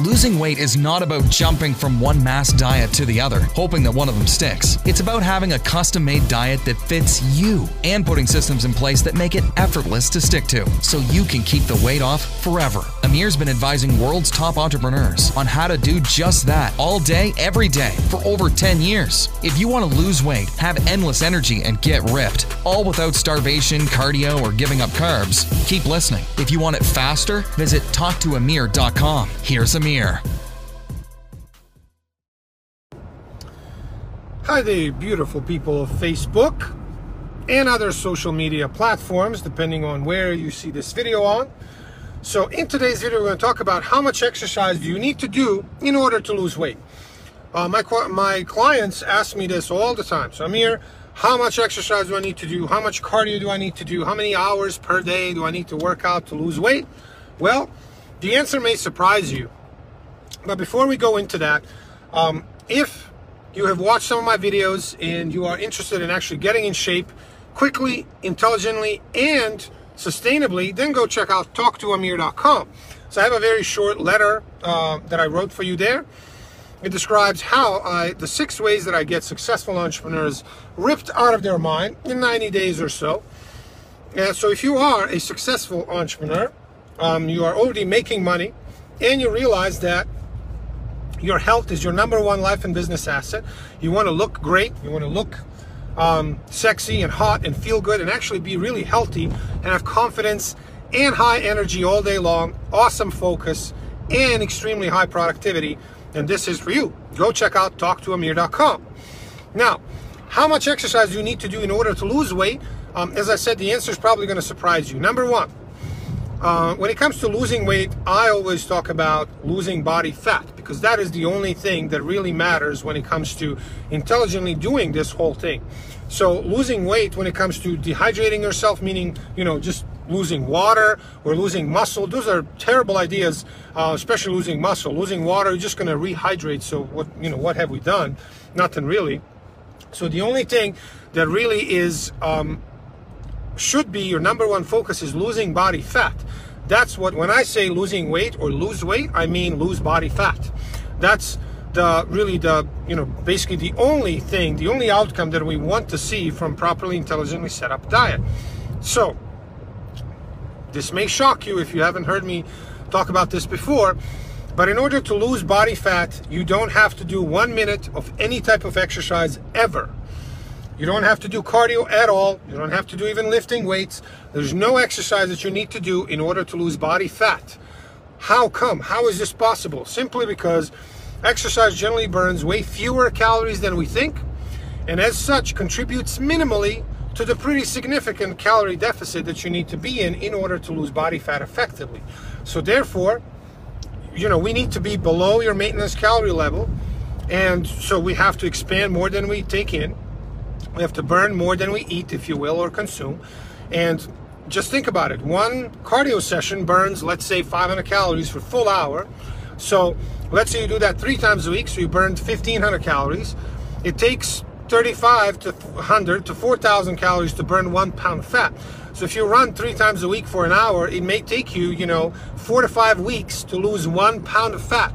Losing weight is not about jumping from one mass diet to the other, hoping that one of them sticks. It's about having a custom made diet that fits you and putting systems in place that make it effortless to stick to so you can keep the weight off forever. Amir's been advising world's top entrepreneurs on how to do just that all day, every day for over 10 years. If you want to lose weight, have endless energy, and get ripped, all without starvation, cardio, or giving up carbs, keep listening. If you want it faster, visit talktoamir.com. Here's Amir. Hi there, beautiful people of Facebook and other social media platforms, depending on where you see this video on. So in today's video, we're going to talk about how much exercise do you need to do in order to lose weight. Uh, my, my clients ask me this all the time. So I'm here, how much exercise do I need to do? How much cardio do I need to do? How many hours per day do I need to work out to lose weight? Well, the answer may surprise you. But before we go into that, um, if you have watched some of my videos and you are interested in actually getting in shape quickly, intelligently, and sustainably, then go check out talktoamir.com. So I have a very short letter uh, that I wrote for you there. It describes how I, the six ways that I get successful entrepreneurs ripped out of their mind in 90 days or so. And so if you are a successful entrepreneur, um, you are already making money, and you realize that your health is your number one life and business asset. You want to look great. You want to look um, sexy and hot and feel good and actually be really healthy and have confidence and high energy all day long, awesome focus, and extremely high productivity. And this is for you. Go check out talktoamir.com. Now, how much exercise do you need to do in order to lose weight? Um, as I said, the answer is probably going to surprise you. Number one, uh, when it comes to losing weight, I always talk about losing body fat because that is the only thing that really matters when it comes to intelligently doing this whole thing. So losing weight when it comes to dehydrating yourself, meaning, you know, just losing water or losing muscle, those are terrible ideas, uh, especially losing muscle. Losing water, you're just going to rehydrate. So what, you know, what have we done? Nothing really. So the only thing that really is um, should be your number one focus is losing body fat. That's what, when I say losing weight or lose weight, I mean lose body fat. That's the really the, you know, basically the only thing, the only outcome that we want to see from properly intelligently set up diet. So, this may shock you if you haven't heard me talk about this before, but in order to lose body fat, you don't have to do one minute of any type of exercise ever. You don't have to do cardio at all. You don't have to do even lifting weights. There's no exercise that you need to do in order to lose body fat. How come? How is this possible? Simply because exercise generally burns way fewer calories than we think, and as such contributes minimally to the pretty significant calorie deficit that you need to be in in order to lose body fat effectively. So therefore, you know, we need to be below your maintenance calorie level, and so we have to expand more than we take in. We have to burn more than we eat, if you will, or consume. And just think about it. One cardio session burns, let's say, 500 calories for full hour. So let's say you do that three times a week, so you burned 1,500 calories. It takes 35 to 100 to 4,000 calories to burn one pound of fat. So if you run three times a week for an hour, it may take you, you know, four to five weeks to lose one pound of fat.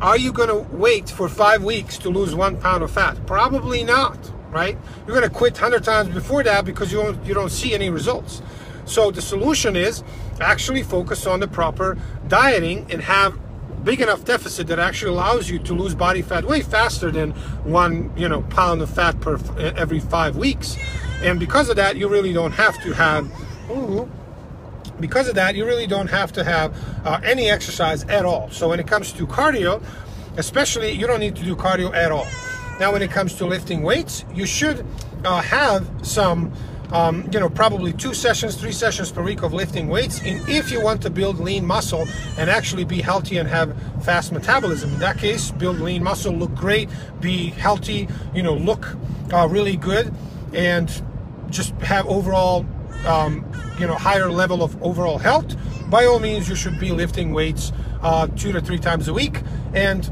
Are you going to wait for five weeks to lose one pound of fat? Probably not right? You're going to quit 100 times before that because you don't, you don't see any results. So the solution is actually focus on the proper dieting and have big enough deficit that actually allows you to lose body fat way faster than one you know pound of fat per every five weeks and because of that you really don't have to have because of that you really don't have to have uh, any exercise at all so when it comes to cardio especially you don't need to do cardio at all now, when it comes to lifting weights, you should uh, have some, um, you know, probably two sessions, three sessions per week of lifting weights. And if you want to build lean muscle and actually be healthy and have fast metabolism, in that case, build lean muscle, look great, be healthy, you know, look uh, really good, and just have overall, um, you know, higher level of overall health. By all means, you should be lifting weights uh, two to three times a week and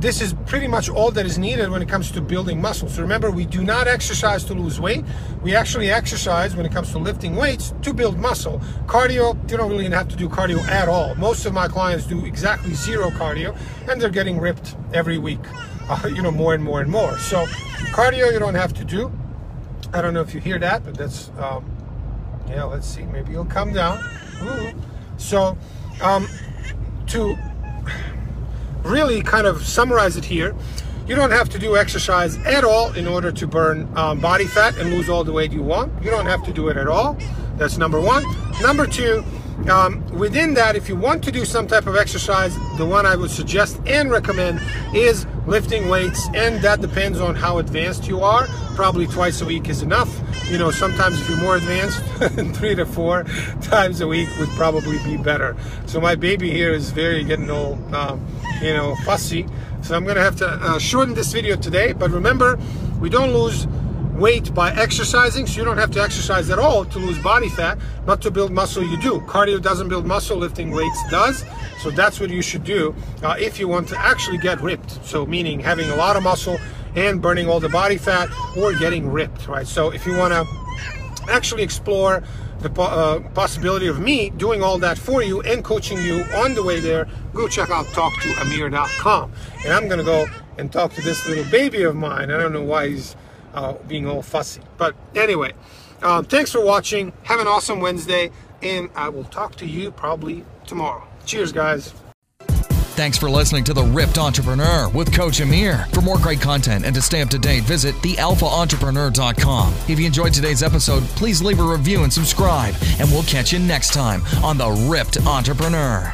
this is pretty much all that is needed when it comes to building muscle. So remember, we do not exercise to lose weight. We actually exercise when it comes to lifting weights to build muscle. Cardio, you don't really have to do cardio at all. Most of my clients do exactly zero cardio, and they're getting ripped every week. Uh, you know, more and more and more. So cardio, you don't have to do. I don't know if you hear that, but that's um, yeah. Let's see. Maybe you'll come down. Ooh. So um, to really kind of summarize it here, you don't have to do exercise at all in order to burn um, body fat and lose all the weight you want. You don't have to do it at all. That's number one. Number two, um, within that, if you want to do some type of exercise, the one I would suggest and recommend is lifting weights, and that depends on how advanced you are. Probably twice a week is enough. You know, sometimes if you're more advanced, three to four times a week would probably be better. So my baby here is very getting old, um, you know, fussy. So I'm gonna have to uh, shorten this video today. But remember, we don't lose weight by exercising, so you don't have to exercise at all to lose body fat. Not to build muscle, you do. Cardio doesn't build muscle, lifting weights does. So that's what you should do uh, if you want to actually get ripped. So meaning having a lot of muscle and burning all the body fat or getting ripped, right? So if you want to actually explore the uh, possibility of me doing all that for you and coaching you on the way there, go check out talktoamir.com. And I'm going to go and talk to this little baby of mine. I don't know why he's uh, being all fussy. But anyway, um, thanks for watching. Have an awesome Wednesday, and I will talk to you probably tomorrow. Cheers, guys. Thanks for listening to The Ripped Entrepreneur with Coach Amir. For more great content and to stay up to date, visit thealphaentrepreneur.com. If you enjoyed today's episode, please leave a review and subscribe, and we'll catch you next time on The Ripped Entrepreneur.